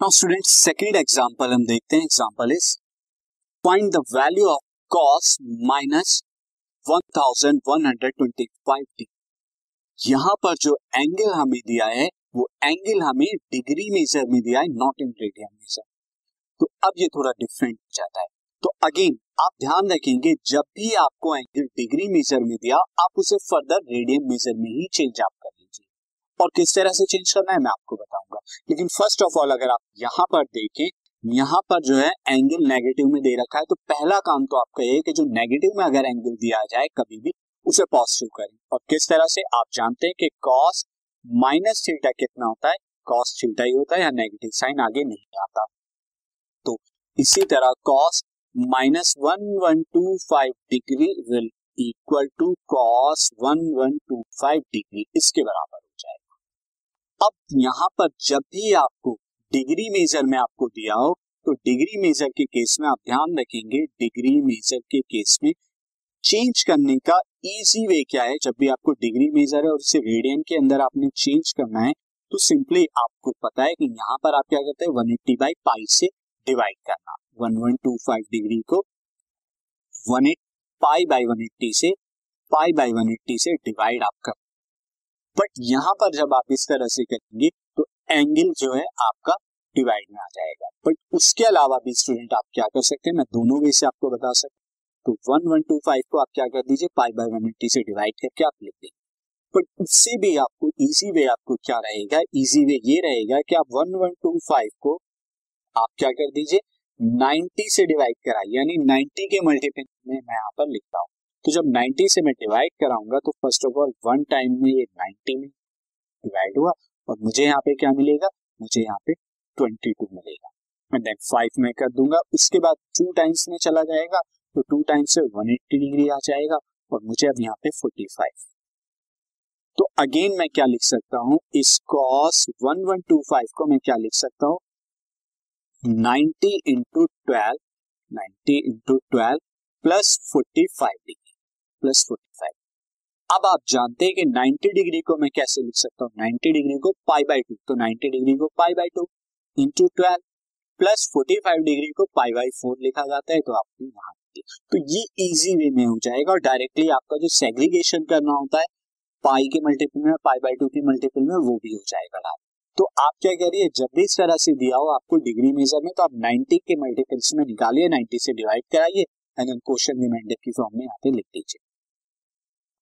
Now student second example हम देखते हैं। Example is find the value of cos minus 1125 degree यहाँ पर जो एंगल हमें दिया है, वो एंगल हमें डिग्री मेजर में दिया है नॉट इन रेडियन मेजर तो अब ये थोड़ा डिफरेंट हो जाता है। तो अगेन आप ध्यान रखेंगे, जब भी आपको एंगल डिग्री मेजर में दिया, आप उसे फर्दर रेडियन मेजर में ही चेंज आप और किस तरह से चेंज करना है मैं आपको बताऊँगा। लेकिन फ़र्स्ट ऑफ़ ऑल अगर आप यहाँ पर देखें, यहाँ पर जो है एंगल नेगेटिव में दे रखा है तो पहला काम तो आपका ये कि जो नेगेटिव में अगर एंगल दिया जाए कभी भी, उसे पॉजिटिव करें। और किस तरह से? आप जानते हैं कि कॉस माइनस थीटा कितना होता है? कॉस थीटा ही होता है या नेगेटिव साइन आगे नहीं आता। तो इसी तरह cos minus one one two five degree will equal to cos one one two five degree इसके बराबर। अब यहाँ पर जब भी आपको डिग्री मेजर में आपको दिया हो तो डिग्री मेजर के केस में आप ध्यान रखेंगे डिग्री मेजर के केस में चेंज करने का इजी वे क्या है? जब भी आपको डिग्री मेजर है और उसे रेडियन के अंदर आपने चेंज करना है तो सिंपली आपको पता है कि यहाँ पर आप क्या करते हैं? वन एट्टी बाई पाई से डिवाइड करना। One one two five degree को one eight pi by one eighty से पाई बाई वन एट्टी से डिवाइड आप कर बट यहाँ पर जब आप इस तरह से करेंगे तो एंगल जो है आपका डिवाइड में आ जाएगा। बट उसके अलावा भी स्टूडेंट आप क्या कर सकते हैं? मैं दोनों वे से आपको बता सकता तो वन वन टू फाइव को आप क्या कर दीजिए? पाई बाय वन एट्टी से डिवाइड करके आप लिख देंगे बट उससे भी आपको इजी वे आपको क्या रहेगा? इजी वे ये रहेगा कि आप वन वन टू फाइव को आप क्या कर दीजिए? नाइन्टी से डिवाइड कराइए। यानी नाइन्टी के मल्टीपल में मैं यहाँ पर लिखता हूँ। तो जब 90 से मैं डिवाइड कराऊँगा तो first of all one time में ये 90 में डिवाइड हुआ और मुझे यहाँ पे क्या मिलेगा? मुझे यहाँ पे 22 मिलेगा। एंड देन फाइव में कर दूँगा। उसके बाद टू टाइम्स में चला जाएगा तो टू टाइम्स से 180 डिग्री आ जाएगा और मुझे अब यहाँ पे 45 तो अगेन मैं क्या लिख सकता हूँ? इस कॉस 1125 को मैं क्या लिख सकता हूँ? 90 into twelve ninety into twelve plus forty five degree plus forty five अब आप जानते हैं कि 90 डिग्री को मैं कैसे लिख सकता हूँ? 90 डिग्री को पाई बाई टू तो 90 डिग्री को pi by two into twelve plus forty five degree को पाई बाई फोर लिखा जाता है तो आपको यहाँ तो ये इजी वे में हो जाएगा और डायरेक्टली आपका जो सेग्रीगेशन करना होता है पाई के मल्टीपल में पाई बाई टू के मल्टीपल में, वो भी हो जाएगा तो आप क्या करिए, जब भी इस तरह से दिया हो आपको डिग्री मेजर में तो आप 90 के मल्टीपल्स में निकालिए 90 से डिवाइड कराइए एंड क्वेश्चन रिमाइंडर की फॉर्म में यहाँ पे लिख दीजिए।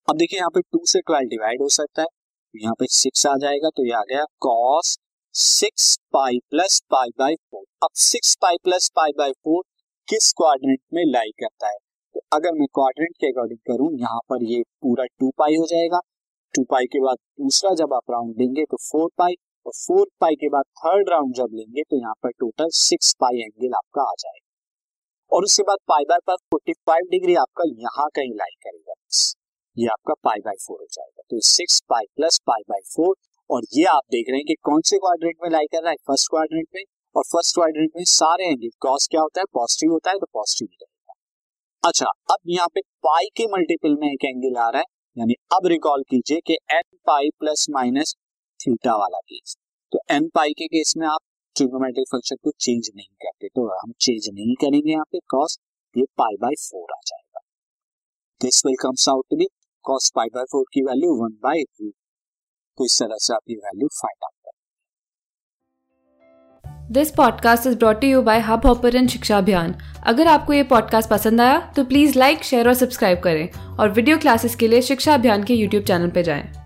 अब देखिए यहाँ पे टू से ट्वेल्व डिवाइड हो सकता है। यहाँ पे सिक्स आ जाएगा तो ये आ गया cos six pi plus pi by four अब six pi plus pi by four किस क्वाड्रेंट में लाई करता है? तो अगर मैं क्वाड्रेंट के अकॉर्डिंग करूँ, यहाँ पर ये पूरा टू पाई हो जाएगा। टू पाई के बाद दूसरा जब आप राउंड लेंगे तो फोर पाई और फोर पाई के बाद थर्ड राउंड जब लेंगे तो यहाँ पर टोटल सिक्स पाई एंगल आपका आ जाएगा। और उसके बाद पाई बाय पर फोर्टी फाइव डिग्री आपका यहाँ कहीं लाई करेगा। ये आपका पाई बाई फोर हो जाएगा। तो six pi plus pi by four और ये आप देख रहे हैं कि कौन से क्वाड्रेंट में लाई कर रहा है? फ़र्स्ट क्वाड्रेंट में, और फ़र्स्ट क्वाड्रेंट में सारे एंगल कॉस क्या होता है? पॉजिटिव होता है तो पॉजिटिव ही रहेगा। अच्छा अब यहाँ पे पाई के मल्टीपल में एक एंगल आ रहा है। यानी अब रिकॉल कीजिए कि n pi plus minus theta वाला केस तो एन पाई के केस में आप ट्रिग्नोमेट्रिक फ़ंक्शन को चेंज नहीं करते तो हम चेंज नहीं करेंगे यहाँ पे कॉस ये पाई बाई फोर आ जाएगा। This will comes out to be cos pi by four की वैल्यू वन बाय रूट तो इस तरह से आप ये value find out this podcast is brought you by Hubhopper शिक्षा अभियान अगर आपको ये पॉडकास्ट पसंद आया तो प्लीज़ लाइक शेयर और सब्सक्राइब करें। और वीडियो क्लासेस के लिए शिक्षा अभियान के यूट्यूब चैनल पर जाएँ।